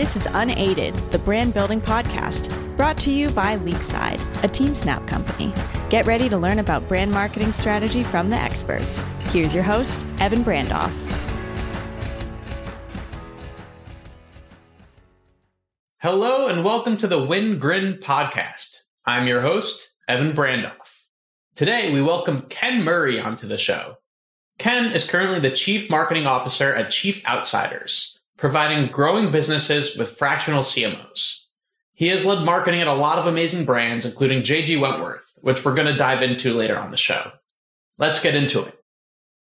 This is Unaided, the brand building podcast, brought to you by Leagueside, a TeamSnap company. Get ready to learn about brand marketing strategy from the experts. Here's your host, Evan Brandoff. Hello and welcome to the Win Grin podcast. I'm your host, Evan Brandoff. Today we welcome Ken Murray onto the show. Ken is currently the Chief Marketing Officer at Chief Outsiders, providing growing businesses with fractional CMOs. He has led marketing at a lot of amazing brands, including JG Wentworth, which we're going to dive into later on the show. Let's get into it.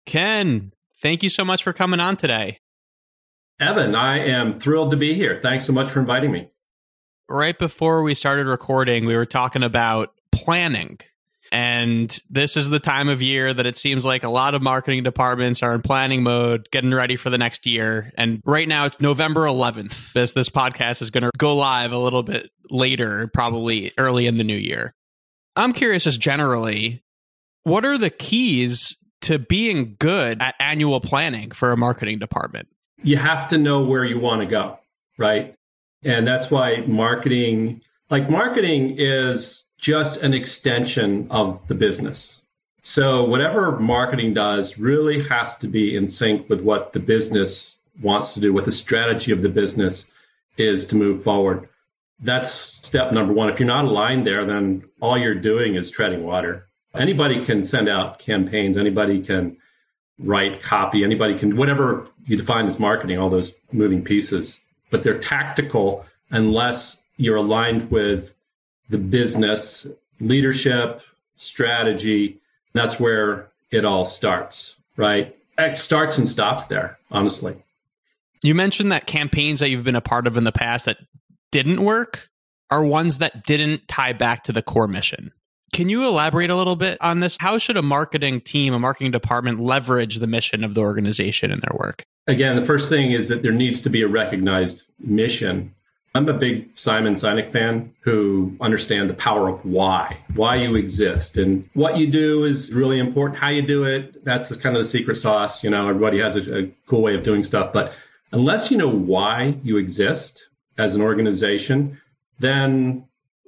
Ken, thank you so much for coming on today. Evan, I am thrilled to be here. Thanks so much for inviting me. Right before we started recording, we were talking about planning. And this is the time of year that it seems like a lot of marketing departments are in planning mode, getting ready for the next year. And right now it's November 11th. This this podcast is going to go live a little bit later, probably early in the new year. I'm curious just generally, what are the keys to being good at annual planning for a marketing department? you have to know where you want to go, right? And that's why marketing, like marketing is just an extension of the business. So whatever marketing does really has to be in sync with what the business wants to do, what the strategy of the business is to move forward. That's step number one. If you're not aligned there, then all you're doing is treading water. Anybody can send out campaigns. Anybody can write copy. Anybody can, whatever you define as marketing, all those moving pieces, but they're tactical unless you're aligned with the business, leadership, strategy. That's where it all starts, right? It starts and stops there, honestly. You mentioned that campaigns that you've been a part of in the past that didn't work are ones that didn't tie back to the core mission. Can you elaborate a little bit on this? How should a marketing team, a marketing department leverage the mission of the organization in their work? Again, the first thing is that there needs to be a recognized mission. I'm a big Simon Sinek fan who understand the power of why, why you exist. And what you do is really important. How you do it, that's kind of the secret sauce. You know, everybody has a, a cool way of doing stuff. But unless you know why you exist as an organization, then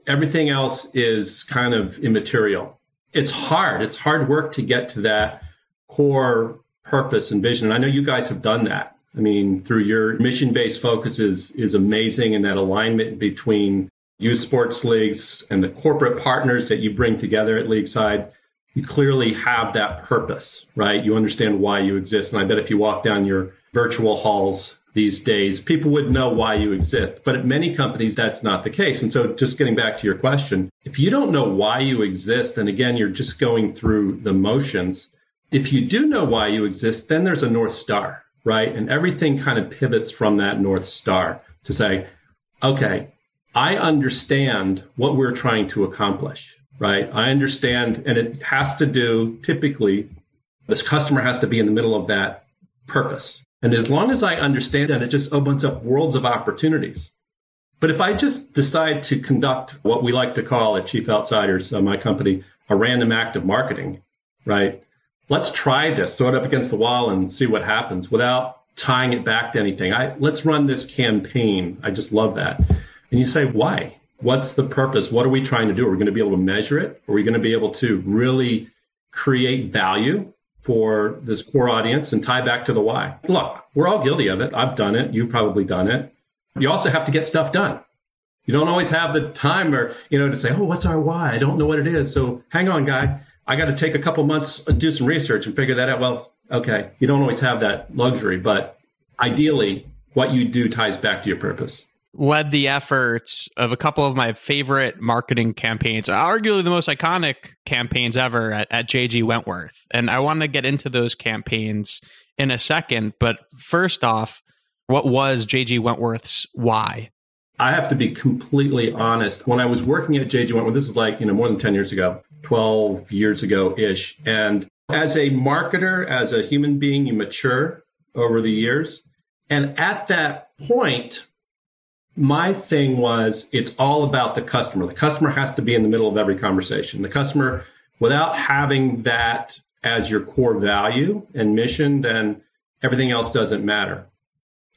everything else is kind of immaterial. It's hard. It's hard work to get to that core purpose and vision. And I know you guys have done that. I mean, through your mission based focus is, is amazing. And that alignment between youth sports leagues and the corporate partners that you bring together at Leagueside, you clearly have that purpose, right? You understand why you exist. And I bet if you walk down your virtual halls these days, people would know why you exist. But at many companies, that's not the case. And so just getting back to your question, if you don't know why you exist, then again, you're just going through the motions. If you do know why you exist, then there's a North Star, right? And everything kind of pivots from that North Star to say, okay, I understand what we're trying to accomplish, right? I understand, and it has to do typically, this customer has to be in the middle of that purpose and as long as I understand that, it just opens up worlds of opportunities. But if I just decide to conduct what we like to call at Chief Outsiders, uh, my company, a random act of marketing, right? Let's try this, throw it up against the wall and see what happens without tying it back to anything. I, let's run this campaign. I just love that. And you say, why? What's the purpose? What are we trying to do? Are we going to be able to measure it? Are we going to be able to really create value? for this core audience and tie back to the why. Look, we're all guilty of it. I've done it. You've probably done it. You also have to get stuff done. You don't always have the time or, you know, to say, oh, what's our why? I don't know what it is. So hang on, guy. I got to take a couple months and do some research and figure that out. Well, okay. You don't always have that luxury, but ideally, what you do ties back to your purpose led the efforts of a couple of my favorite marketing campaigns, arguably the most iconic campaigns ever at, at JG Wentworth. And I want to get into those campaigns in a second. But first off, what was JG Wentworth's why? I have to be completely honest. When I was working at JG Wentworth, this is like, you know, more than 10 years ago, 12 years ago ish. And as a marketer, as a human being, you mature over the years. And at that point, my thing was it's all about the customer. The customer has to be in the middle of every conversation. The customer, without having that as your core value and mission, then everything else doesn't matter.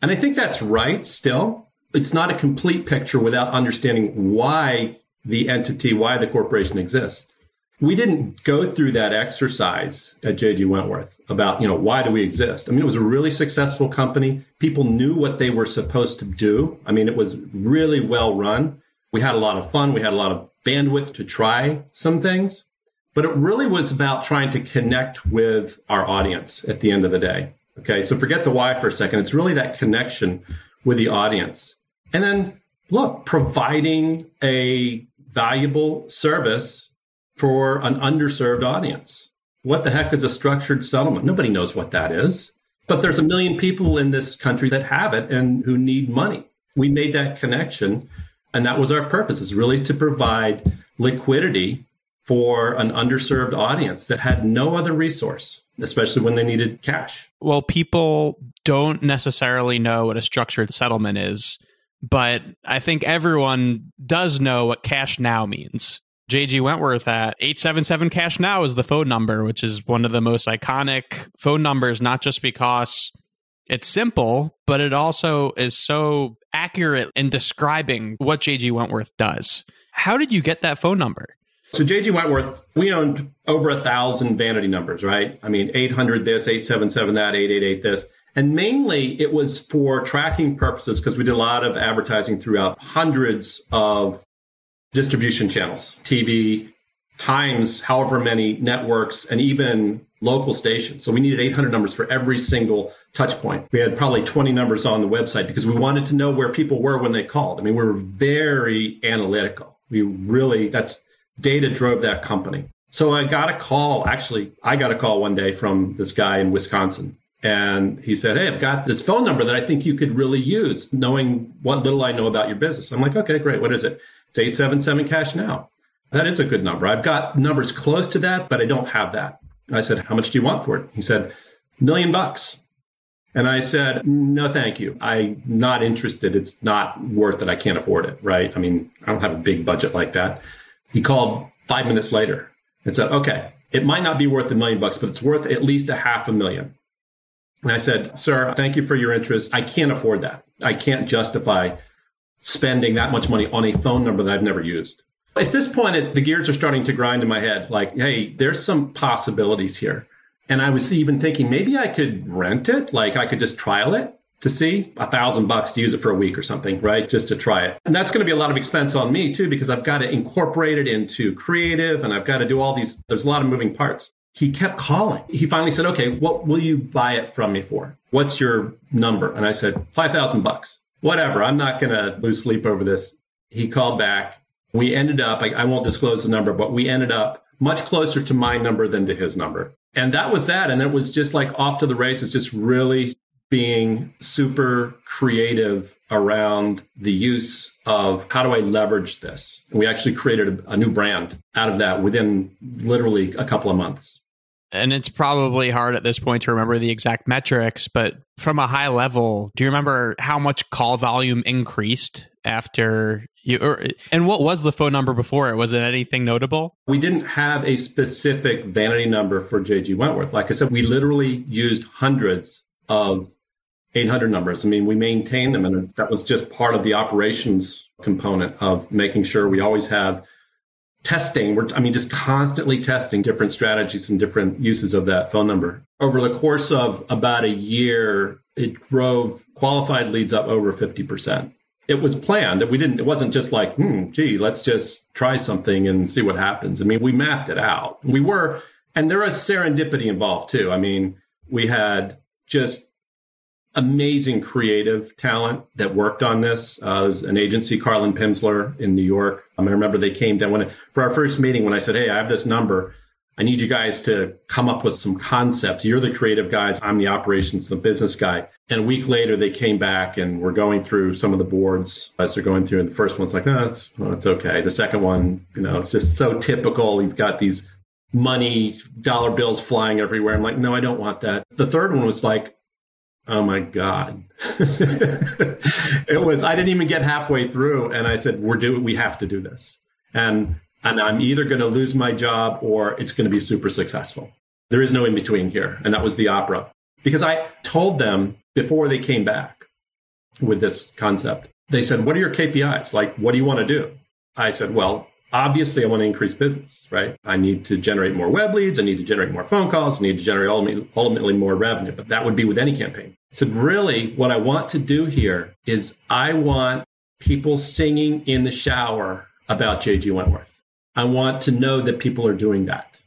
And I think that's right still. it's not a complete picture without understanding why the entity, why the corporation exists. We didn't go through that exercise at JG Wentworth about, you know, why do we exist? I mean, it was a really successful company. People knew what they were supposed to do. I mean, it was really well run. We had a lot of fun. We had a lot of bandwidth to try some things, but it really was about trying to connect with our audience at the end of the day. Okay. So forget the why for a second. It's really that connection with the audience. And then look, providing a valuable service for an underserved audience. What the heck is a structured settlement? Nobody knows what that is. But there's a million people in this country that have it and who need money. We made that connection. And that was our purpose is really to provide liquidity for an underserved audience that had no other resource, especially when they needed cash. Well, people don't necessarily know what a structured settlement is, but I think everyone does know what cash now means. JG Wentworth at 877 Cash Now is the phone number, which is one of the most iconic phone numbers, not just because it's simple, but it also is so accurate in describing what JG Wentworth does. How did you get that phone number? So JG Wentworth, we owned over a thousand vanity numbers, right? I mean, 800 this, 877 that, 888 this. And mainly it was for tracking purposes because we did a lot of advertising throughout hundreds of distribution channels, TV, times however many networks, and even local stations. So we needed 800 numbers for every single touch point. We had probably 20 numbers on the website because we wanted to know where people were when they called. I mean, we were very analytical. We really, that's data drove that company. So I got a call. Actually, I got a call one day from this guy in Wisconsin. And he said, Hey, I've got this phone number that I think you could really use, knowing what little I know about your business. I'm like, Okay, great. What is it? It's 877 Cash Now. That is a good number. I've got numbers close to that, but I don't have that. I said, How much do you want for it? He said, Million bucks. And I said, No, thank you. I'm not interested. It's not worth it. I can't afford it. Right. I mean, I don't have a big budget like that. He called five minutes later and said, Okay, it might not be worth a million bucks, but it's worth at least a half a million. And I said, Sir, thank you for your interest. I can't afford that. I can't justify spending that much money on a phone number that I've never used. At this point, it, the gears are starting to grind in my head like, hey, there's some possibilities here. And I was even thinking maybe I could rent it, like I could just trial it to see a thousand bucks to use it for a week or something, right? Just to try it. And that's going to be a lot of expense on me too, because I've got to incorporate it into creative and I've got to do all these, there's a lot of moving parts. He kept calling. He finally said, okay, what will you buy it from me for? What's your number? And I said, 5,000 bucks. Whatever. I'm not going to lose sleep over this. He called back. We ended up, I, I won't disclose the number, but we ended up much closer to my number than to his number. And that was that. And it was just like off to the races, just really being super creative around the use of how do I leverage this? We actually created a, a, new brand out of that within literally a couple of months. And it's probably hard at this point to remember the exact metrics, but from a high level, do you remember how much call volume increased after you or, and what was the phone number before it? Was it anything notable? We didn't have a specific vanity number for JG Wentworth. Like I said, we literally used hundreds of 800 numbers. I mean, we maintained them, and that was just part of the operations component of making sure we always have testing. We're, I mean, just constantly testing different strategies and different uses of that phone number. Over the course of about a year, it drove qualified leads up over 50%. It was planned. We didn't, it wasn't just like, hmm, gee, let's just try something and see what happens. I mean, we mapped it out. We were, and there was serendipity involved too. I mean, we had just amazing creative talent that worked on this. Uh, an agency, Carlin Pimsler in New York. Um, I remember they came down when for our first meeting when I said, "Hey, I have this number. I need you guys to come up with some concepts. You're the creative guys. I'm the operations, the business guy." And a week later, they came back and we're going through some of the boards as they're going through. And the first one's like, "No, it's well, it's okay." The second one, you know, it's just so typical. You've got these money dollar bills flying everywhere. I'm like, no, I don't want that. The third one was like, Oh my God. it was, I didn't even get halfway through. And I said, we're doing, we have to do this. And, and I'm either going to lose my job or it's going to be super successful. There is no in between here. And that was the opera because I told them before they came back with this concept, they said, What are your KPIs? Like, what do you want to do? I said, Well, obviously, I want to increase business, right? I need to generate more web leads. I need to generate more phone calls. I need to generate ultimately, more revenue. But that would be with any campaign. So Really, what I want to do here is I want people singing in the shower about JG Wentworth. I want to know that people are doing that.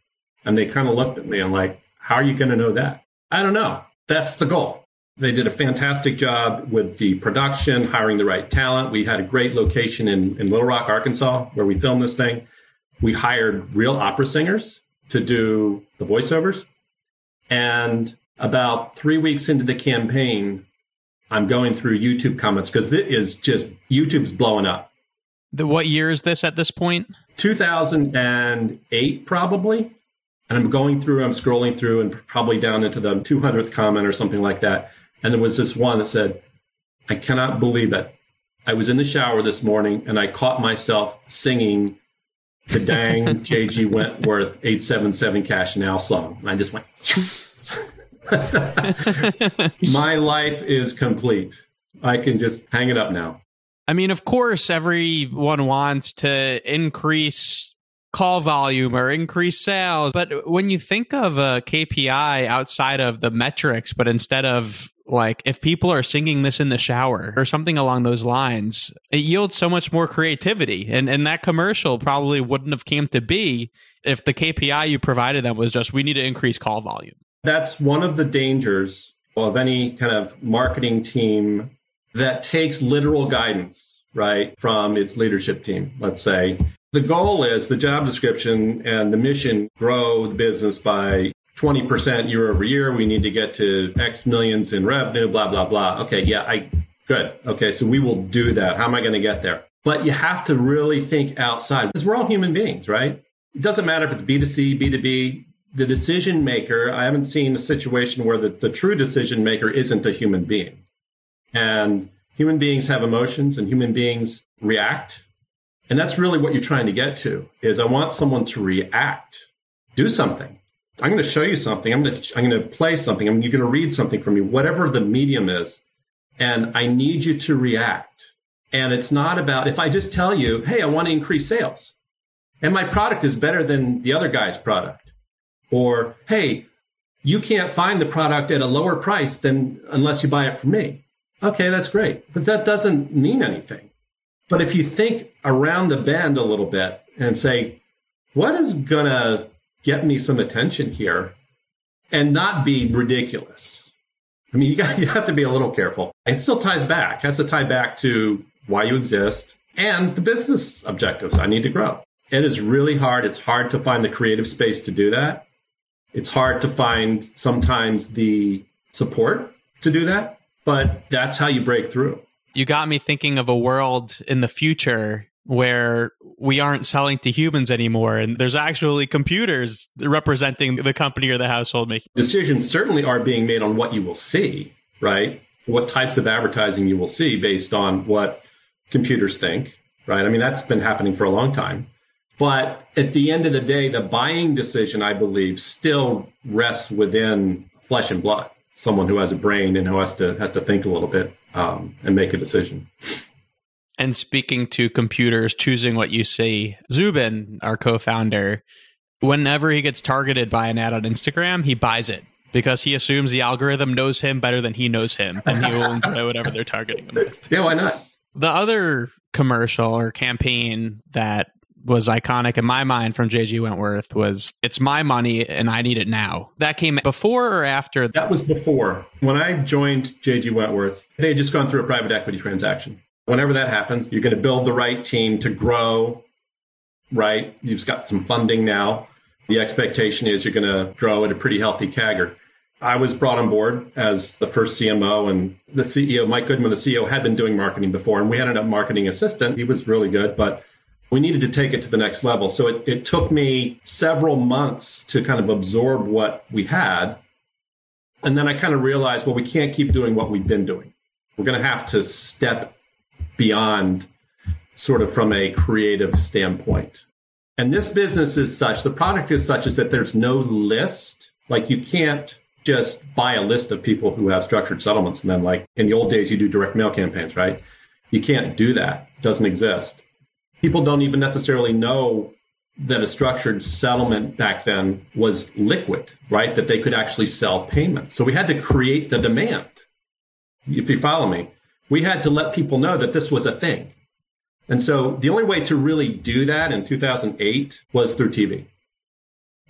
And they kind of looked at me and like, How are you going to know that? I don't know. That's the goal. They did a fantastic job with the production, hiring the right talent. We had a great location in, in Little Rock, Arkansas, where we filmed this thing. We hired real opera singers to do the voiceovers. And about three weeks into the campaign, I'm going through YouTube comments because it is just YouTube's blowing up. The, what year is this at this point? 2008, probably. And I'm going through, I'm scrolling through and probably down into the 200th comment or something like that. And there was this one that said, I cannot believe it. I was in the shower this morning and I caught myself singing the dang JG Wentworth 877 Cash Now song. And I just went, yes. My life is complete. I can just hang it up now. I mean, of course, everyone wants to increase call volume or increase sales. But when you think of a KPI outside of the metrics, but instead of like if people are singing this in the shower or something along those lines it yields so much more creativity. And and that commercial probably wouldn't have came to be if the kpi you provided them was just we need to increase call volume. That's one of the dangers of any kind of marketing team that takes literal guidance right from its leadership team let's say. The goal is the job description and the mission grow the business by 20% year over year. We need to get to X millions in revenue, blah, blah, blah. Okay, yeah, I good. Okay, so we will do that. How am I going to get there? But you have to really think outside because we're all human beings, right? It doesn't matter if it's B2C, B2B. The decision maker, I haven't seen a situation where the, the true decision maker isn't a human being. And human beings have emotions and human beings react. And that's really what you're trying to get to is I want someone to react, do something I'm going to show you something. I'm going to I'm going to play something. I'm you're going to read something from me, whatever the medium is, and I need you to react. And it's not about if I just tell you, "Hey, I want to increase sales." And my product is better than the other guy's product. Or, "Hey, you can't find the product at a lower price than unless you buy it from me." Okay, that's great. But that doesn't mean anything. But if you think around the bend a little bit and say, "What is going to get me some attention here and not be ridiculous. I mean, you got you have to be a little careful. It still ties back, has to tie back to why you exist and the business objectives. I need to grow. It is really hard. It's hard to find the creative space to do that. It's hard to find sometimes the support to do that, but that's how you break through. You got me thinking of a world in the future where we aren't selling to humans anymore and there's actually computers representing the company or the household making. Decisions certainly are being made on what you will see right? What types of advertising you will see based on what computers think right? I mean that's been happening for a long time. But at the end of the day the buying decision i believe still rests within flesh and blood. Someone who has a brain and who has to has to think a little bit um, and make a decision and speaking to computers, choosing what you see. Zubin, our co founder, whenever he gets targeted by an ad on Instagram, he buys it because he assumes the algorithm knows him better than he knows him and he will enjoy whatever they're targeting him with. Yeah, why not? The other commercial or campaign that was iconic in my mind from JG Wentworth was it's my money and I need it now. That came before or after? That was before. When I joined JG Wentworth, they had just gone through a private equity transaction whenever that happens, you're going to build the right team to grow, right? You've got some funding now. The expectation is you're going to grow at a pretty healthy CAGR. I was brought on board as the first CMO, and the CEO, Mike Goodman, the CEO, had been doing marketing before, and we had a marketing assistant. He was really good, but we needed to take it to the next level. So it, it took me several months to kind of absorb what we had. And then I kind of realized, well, we can't keep doing what we've been doing. We're going to have to step beyond sort of from a creative standpoint. And this business is such, the product is such is that there's no list. Like you can't just buy a list of people who have structured settlements and then like in the old days you do direct mail campaigns, right? You can't do that. It doesn't exist. People don't even necessarily know that a structured settlement back then was liquid, right? That they could actually sell payments. So we had to create the demand. If you follow me, we had to let people know that this was a thing. And so the only way to really do that in 2008 was through TV.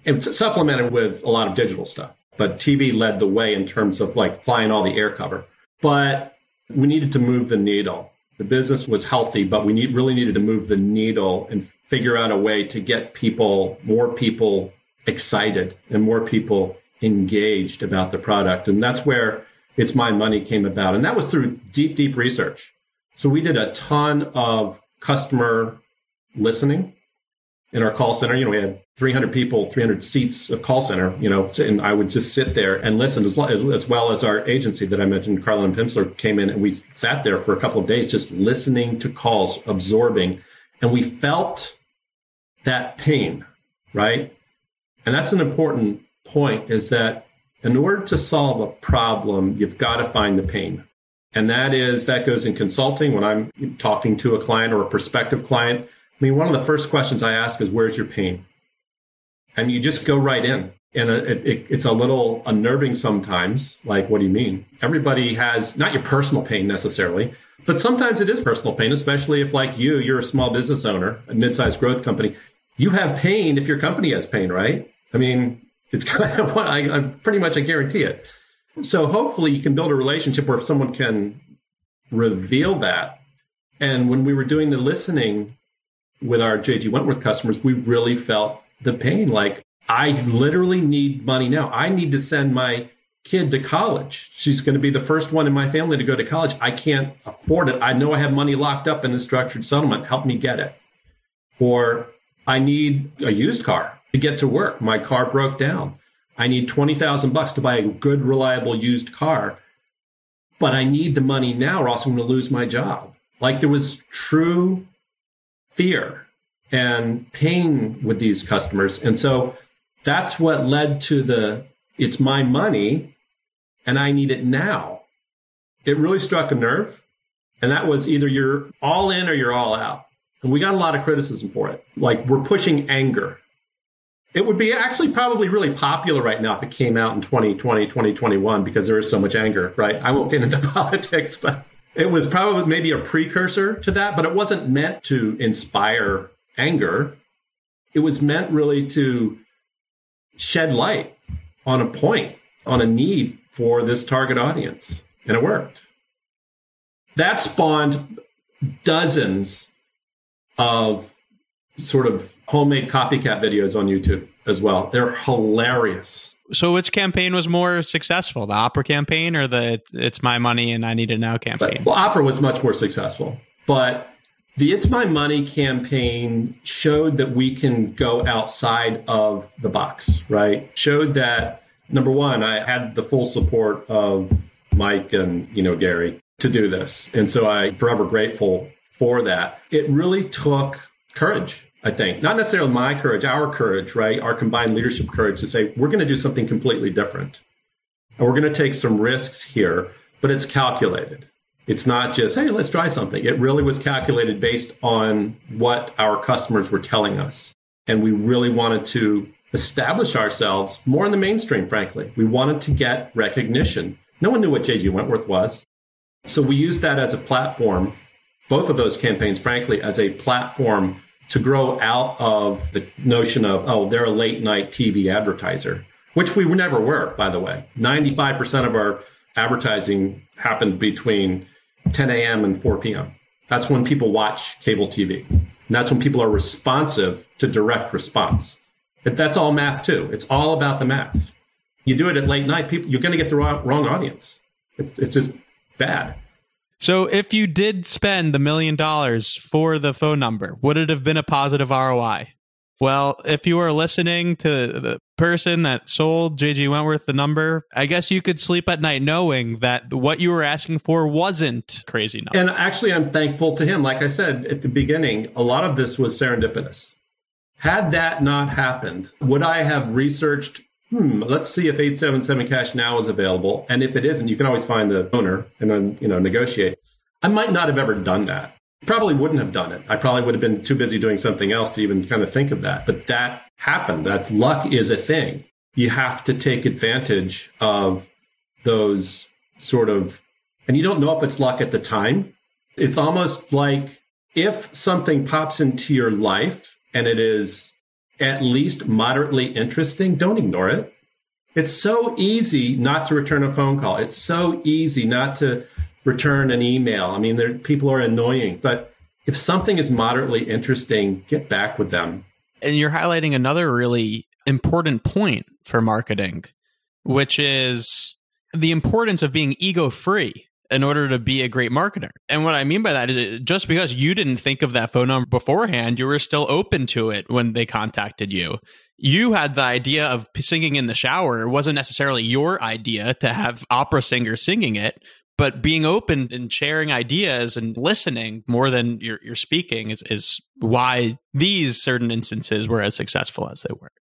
And supplemented with a lot of digital stuff. But TV led the way in terms of like flying all the air cover. But we needed to move the needle. The business was healthy, but we need, really needed to move the needle and figure out a way to get people, more people excited and more people engaged about the product. And that's where It's My Money came about. And that was through deep, deep research. So we did a ton of customer listening in our call center. You know, we had 300 people, 300 seats of call center, you know, and I would just sit there and listen as, as well as our agency that I mentioned, Carlin and Pimsleur came in and we sat there for a couple of days just listening to calls, absorbing, and we felt that pain, right? And that's an important point is that in order to solve a problem, you've got to find the pain. And that is, that goes in consulting when I'm talking to a client or a prospective client. I mean, one of the first questions I ask is, where's your pain? And you just go right in. And uh, it, it, it's a little unnerving sometimes. Like, what do you mean? Everybody has not your personal pain necessarily, but sometimes it is personal pain, especially if, like you, you're a small business owner, a mid-sized growth company. You have pain if your company has pain, right? I mean, it's kind of what I, I pretty much I guarantee it. So hopefully you can build a relationship where someone can reveal that. And when we were doing the listening with our JG Wentworth customers, we really felt the pain. Like, I literally need money now. I need to send my kid to college. She's going to be the first one in my family to go to college. I can't afford it. I know I have money locked up in the structured settlement. Help me get it. Or I need a used car to get to work. My car broke down. I need 20,000 bucks to buy a good, reliable used car. But I need the money now or else I'm going to lose my job. Like there was true fear and pain with these customers. And so that's what led to the it's my money and I need it now. It really struck a nerve. And that was either you're all in or you're all out. And we got a lot of criticism for it. Like we're pushing anger. It would be actually probably really popular right now if it came out in 2020, 2021, because there is so much anger, right? I won't get into politics, but it was probably maybe a precursor to that, but it wasn't meant to inspire anger. It was meant really to shed light on a point, on a need for this target audience. And it worked. That spawned dozens of sort of homemade copycat videos on YouTube as well. They're hilarious. So, which campaign was more successful, the opera campaign or the "It's My Money and I Need It Now" campaign? But, well, opera was much more successful, but the It's My Money campaign showed that we can go outside of the box, right? Showed that number one, I had the full support of Mike and, you know, Gary to do this. And so I'm forever grateful for that. It really took courage, I think. Not necessarily my courage, our courage, right? Our combined leadership courage to say, we're going to do something completely different. And we're going to take some risks here, but it's calculated. It's not just, hey, let's try something. It really was calculated based on what our customers were telling us. And we really wanted to establish ourselves more in the mainstream, frankly. We wanted to get recognition. No one knew what JG Wentworth was. So we used that as a platform, both of those campaigns, frankly, as a platform to grow out of the notion of, oh, they're a late night TV advertiser, which we never were, by the way. 95% of our advertising happened between 10 a.m. and 4 p.m. That's when people watch cable TV. And that's when people are responsive to direct response. That's all math too. It's all about the math. You do it at late night, people you're going to get the wrong, wrong audience. It's, it's just bad. So, if you did spend the million dollars for the phone number, would it have been a positive ROI? Well, if you were listening to the person that sold JG Wentworth the number, I guess you could sleep at night knowing that what you were asking for wasn't crazy enough. And actually, I'm thankful to him. Like I said at the beginning, a lot of this was serendipitous. Had that not happened, would I have researched? Hmm, let's see if 877 Cash Now is available. And if it isn't, you can always find the owner and then, you know, negotiate. I might not have ever done that. Probably wouldn't have done it. I probably would have been too busy doing something else to even kind of think of that. But that happened. That's luck is a thing. You have to take advantage of those sort of, and you don't know if it's luck at the time. It's almost like if something pops into your life and it is at least moderately interesting, don't ignore it. It's so easy not to return a phone call. It's so easy not to return an email. I mean, there, people are annoying, but if something is moderately interesting, get back with them. And you're highlighting another really important point for marketing, which is the importance of being ego free in order to be a great marketer. And what I mean by that is just because you didn't think of that phone number beforehand, you were still open to it when they contacted you. You had the idea of singing in the shower. It wasn't necessarily your idea to have opera singers singing it, but being open and sharing ideas and listening more than you're, you're speaking is, is why these certain instances were as successful as they were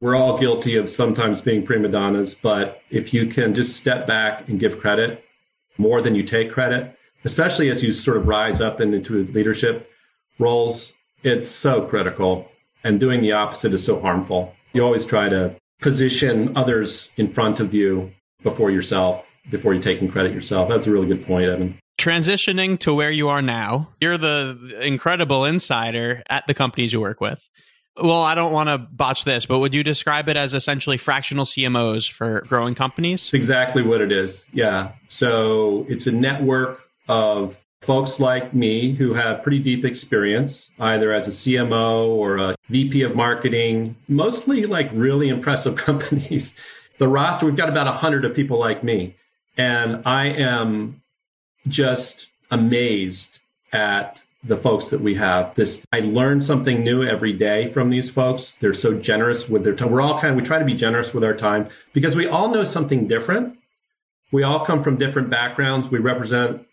we're all guilty of sometimes being prima donnas, but if you can just step back and give credit more than you take credit, especially as you sort of rise up into leadership roles, it's so critical. And doing the opposite is so harmful. You always try to position others in front of you before yourself, before you're taking credit yourself. That's a really good point, Evan. Transitioning to where you are now, you're the incredible insider at the companies you work with. Well, I don't want to botch this, but would you describe it as essentially fractional CMOs for growing companies? Exactly what it is. Yeah. So it's a network of folks like me who have pretty deep experience, either as a CMO or a VP of marketing, mostly like really impressive companies. The roster, we've got about 100 of people like me. And I am just amazed at the folks that we have. This I learn something new every day from these folks. They're so generous with their time. We're all kind of we try to be generous with our time because we all know something different. We all come from different backgrounds. We represent,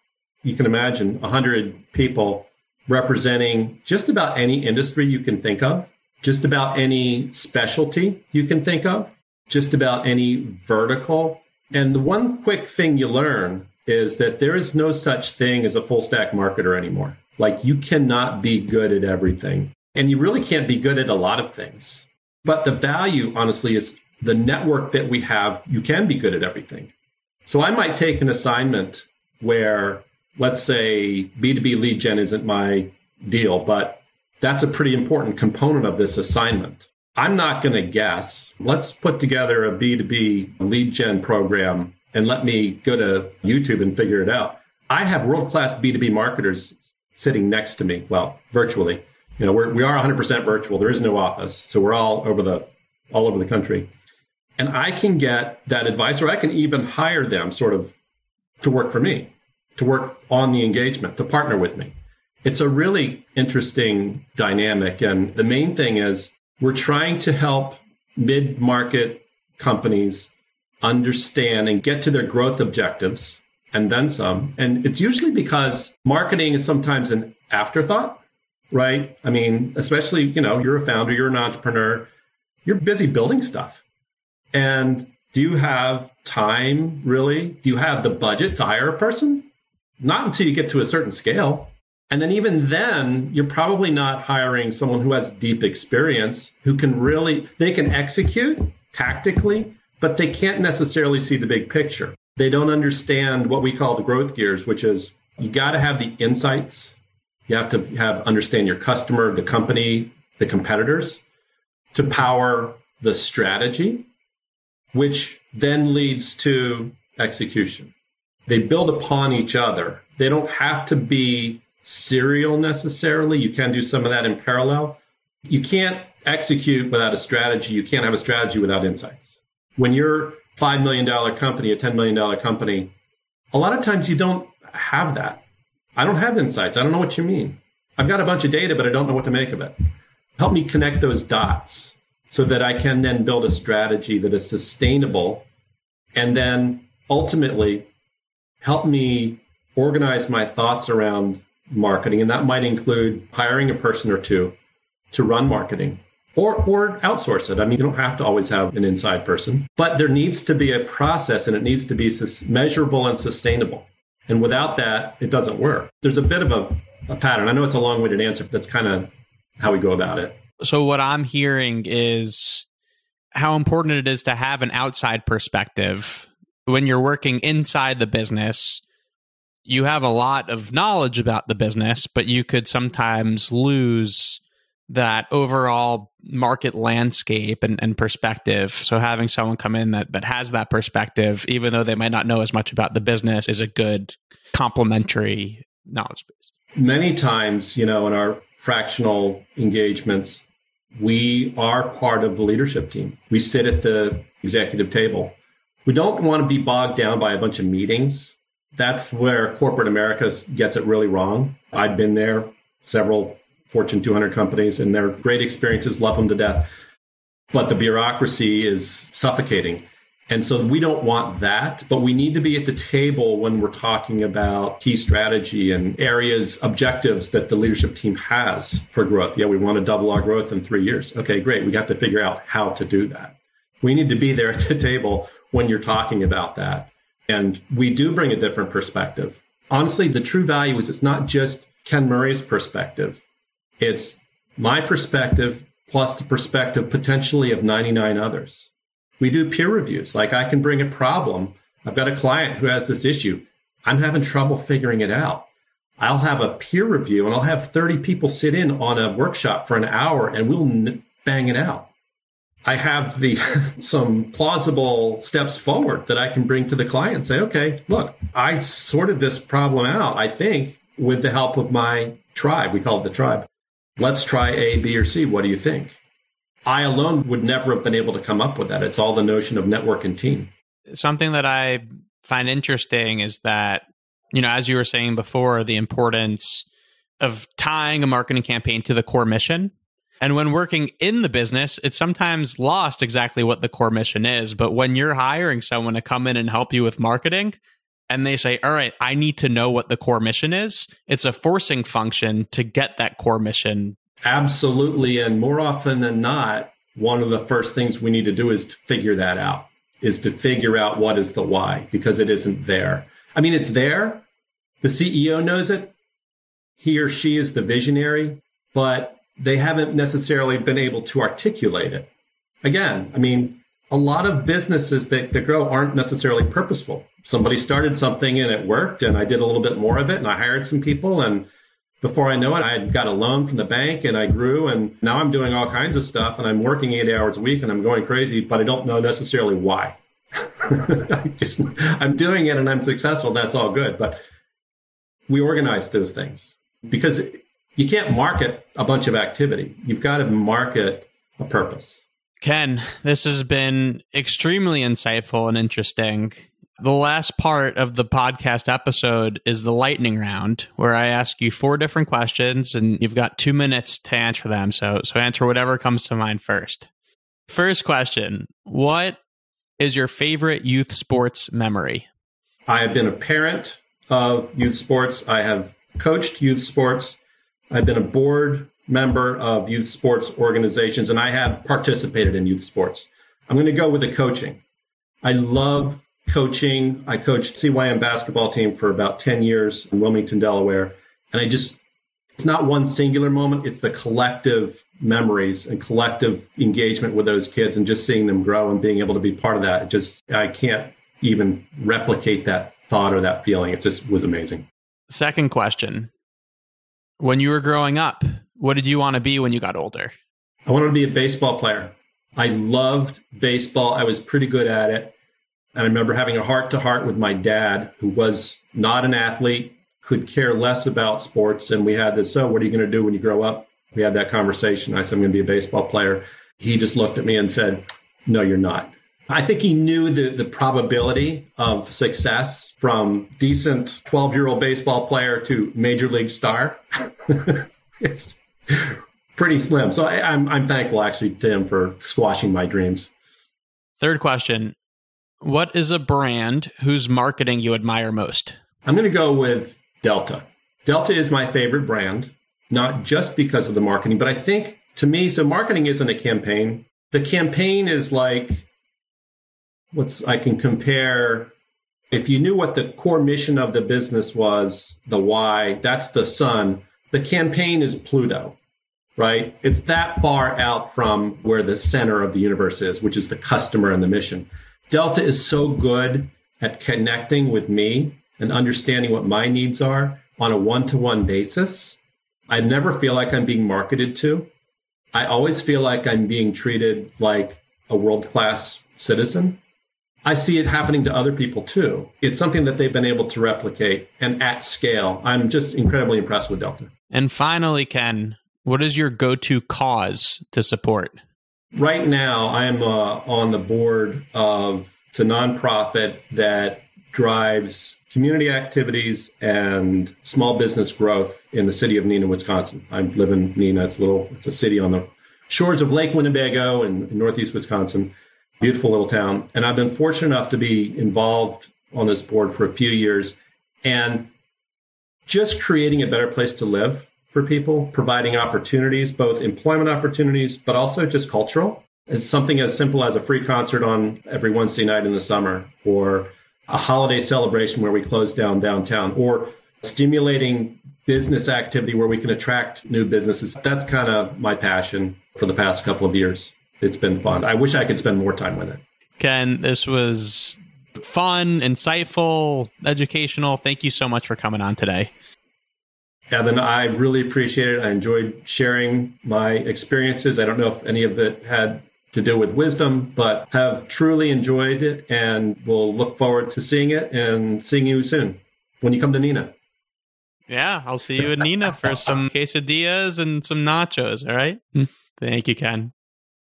you can imagine, 100 people representing just about any industry you can think of, just about any specialty you can think of, just about any vertical. And the one quick thing you learn is that there is no such thing as a full stack marketer anymore. Like you cannot be good at everything. And you really can't be good at a lot of things. But the value, honestly, is the network that we have, you can be good at everything. So I might take an assignment where, let's say, B2B lead gen isn't my deal, but that's a pretty important component of this assignment. I'm not going to guess. Let's put together a B2B lead gen program and let me go to YouTube and figure it out. I have world class B2B marketers sitting next to me. Well, virtually. You know, we're, we are 100% virtual. There is no office, so we're all over the all over the country, and I can get that advice, or I can even hire them, sort of, to work for me, to work on the engagement, to partner with me. It's a really interesting dynamic, and the main thing is we're trying to help mid-market companies understand and get to their growth objectives and then some. And it's usually because marketing is sometimes an afterthought, right? I mean, especially, you know, you're a founder, you're an entrepreneur, you're busy building stuff. And do you have time really? Do you have the budget to hire a person? Not until you get to a certain scale. And then even then, you're probably not hiring someone who has deep experience, who can really, they can execute tactically, but they can't necessarily see the big picture. They don't understand what we call the growth gears, which is you got to have the insights. You have to have understand your customer, the company, the competitors to power the strategy, which then leads to execution. They build upon each other. They don't have to be serial necessarily. You can do some of that in parallel. You can't execute without a strategy. You can't have a strategy without insights. When you're $5 million company, a $10 million company, a lot of times you don't have that. I don't have insights. I don't know what you mean. I've got a bunch of data, but I don't know what to make of it. Help me connect those dots so that I can then build a strategy that is sustainable and then ultimately help me organize my thoughts around marketing. And that might include hiring a person or two to run marketing or or outsource it. I mean, you don't have to always have an inside person, but there needs to be a process and it needs to be measurable and sustainable. And without that, it doesn't work. There's a bit of a, a pattern. I know it's a long winded answer, but that's kind of how we go about it. So, what I'm hearing is how important it is to have an outside perspective when you're working inside the business. You have a lot of knowledge about the business, but you could sometimes lose that overall market landscape and, and, perspective. So having someone come in that that has that perspective, even though they might not know as much about the business, is a good complementary knowledge base. Many times, you know, in our fractional engagements, we are part of the leadership team. We sit at the executive table. We don't want to be bogged down by a bunch of meetings. That's where corporate America gets it really wrong. I've been there several Fortune 200 companies, and they're great experiences, love them to death. But the bureaucracy is suffocating. And so we don't want that, but we need to be at the table when we're talking about key strategy and areas, objectives that the leadership team has for growth. Yeah, we want to double our growth in three years. Okay, great. We have to figure out how to do that. We need to be there at the table when you're talking about that. And we do bring a different perspective. Honestly, the true value is it's not just Ken Murray's perspective. It's my perspective plus the perspective potentially of 99 others. We do peer reviews. Like I can bring a problem. I've got a client who has this issue. I'm having trouble figuring it out. I'll have a peer review and I'll have 30 people sit in on a workshop for an hour and we'll bang it out. I have the some plausible steps forward that I can bring to the client and say, okay, look, I sorted this problem out, I think, with the help of my tribe. We call it the tribe let's try A, B, or C. What do you think? I alone would never have been able to come up with that. It's all the notion of network and team. Something that I find interesting is that, you know, as you were saying before, the importance of tying a marketing campaign to the core mission. And when working in the business, it's sometimes lost exactly what the core mission is. But when you're hiring someone to come in and help you with marketing, and they say, all right, I need to know what the core mission is, it's a forcing function to get that core mission. Absolutely. And more often than not, one of the first things we need to do is to figure that out, is to figure out what is the why, because it isn't there. I mean, it's there. The CEO knows it. He or she is the visionary, but they haven't necessarily been able to articulate it. Again, I mean, a lot of businesses that, that grow aren't necessarily purposeful somebody started something and it worked and I did a little bit more of it and I hired some people and before I know it, I had got a loan from the bank and I grew and now I'm doing all kinds of stuff and I'm working 80 hours a week and I'm going crazy, but I don't know necessarily why. I just, I'm doing it and I'm successful. That's all good. But we organize those things because you can't market a bunch of activity. You've got to market a purpose. Ken, this has been extremely insightful and interesting. The last part of the podcast episode is the lightning round, where I ask you four different questions and you've got two minutes to answer them. So, so answer whatever comes to mind first. First question What is your favorite youth sports memory? I have been a parent of youth sports. I have coached youth sports. I've been a board member of youth sports organizations, and I have participated in youth sports. I'm going to go with the coaching. I love coaching. I coached CYM basketball team for about 10 years in Wilmington, Delaware. And I just, it's not one singular moment, it's the collective memories and collective engagement with those kids and just seeing them grow and being able to be part of that. It just, I can't even replicate that thought or that feeling. It just was amazing. Second question. When you were growing up, what did you want to be when you got older? I wanted to be a baseball player. I loved baseball. I was pretty good at it. And I remember having a heart to heart with my dad, who was not an athlete, could care less about sports. And we had this, so what are you going to do when you grow up? We had that conversation. I said, I'm going to be a baseball player. He just looked at me and said, No, you're not. I think he knew the, the probability of success from decent 12 year old baseball player to major league star. it's pretty slim. So I, I'm, I'm thankful actually to him for squashing my dreams. Third question what is a brand whose marketing you admire most? I'm going to go with Delta. Delta is my favorite brand, not just because of the marketing, but I think to me, so marketing isn't a campaign. The campaign is like what's I can compare If you knew what the core mission of the business was, the why, that's the sun. The campaign is Pluto, right? It's that far out from where the center of the universe is, which is the customer and the mission. Delta is so good at connecting with me and understanding what my needs are on a one to one basis. I never feel like I'm being marketed to. I always feel like I'm being treated like a world class citizen. I see it happening to other people too. It's something that they've been able to replicate and at scale. I'm just incredibly impressed with Delta. And finally, Ken, what is your go to cause to support? Right now, I am uh, on the board of it's a nonprofit that drives community activities and small business growth in the city of Neenah, Wisconsin. I live in Neenah. It's a little, it's a city on the shores of Lake Winnebago in, in northeast Wisconsin. Beautiful little town. And I've been fortunate enough to be involved on this board for a few years and just creating a better place to live for people, providing opportunities, both employment opportunities, but also just cultural. It's something as simple as a free concert on every Wednesday night in the summer, or a holiday celebration where we close down downtown, or stimulating business activity where we can attract new businesses. That's kind of my passion for the past couple of years. It's been fun. I wish I could spend more time with it. Ken, this was fun, insightful, educational. Thank you so much for coming on today. Evan, I really appreciate it. I enjoyed sharing my experiences. I don't know if any of it had to do with wisdom, but have truly enjoyed it and will look forward to seeing it and seeing you soon when you come to Neenah. Yeah, I'll see you in Neenah for some quesadillas and some nachos. All right. Hmm. Thank you, Ken.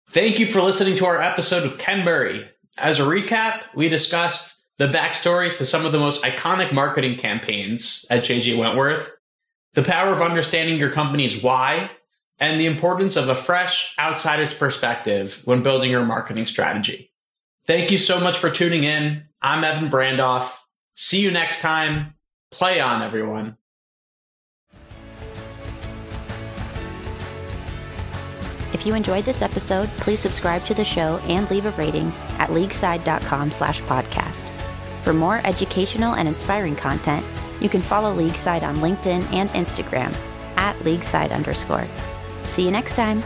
Thank you for listening to our episode of Ken Murray. As a recap, we discussed the backstory to some of the most iconic marketing campaigns at J.G. Wentworth, the power of understanding your company's why, and the importance of a fresh outsider's perspective when building your marketing strategy. Thank you so much for tuning in. I'm Evan Brandoff. See you next time. Play on, everyone. If you enjoyed this episode, please subscribe to the show and leave a rating at leagueside.com slash podcast. For more educational and inspiring content, you can follow Leagueside on LinkedIn and Instagram at leagueside underscore. See you next time.